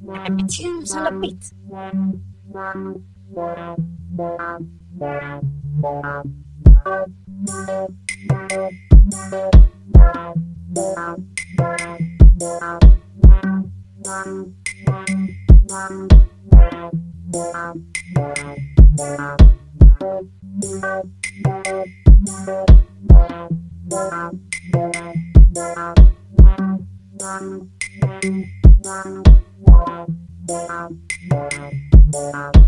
Nej men tusen och bit! Thank you. Thank you.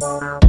Bye.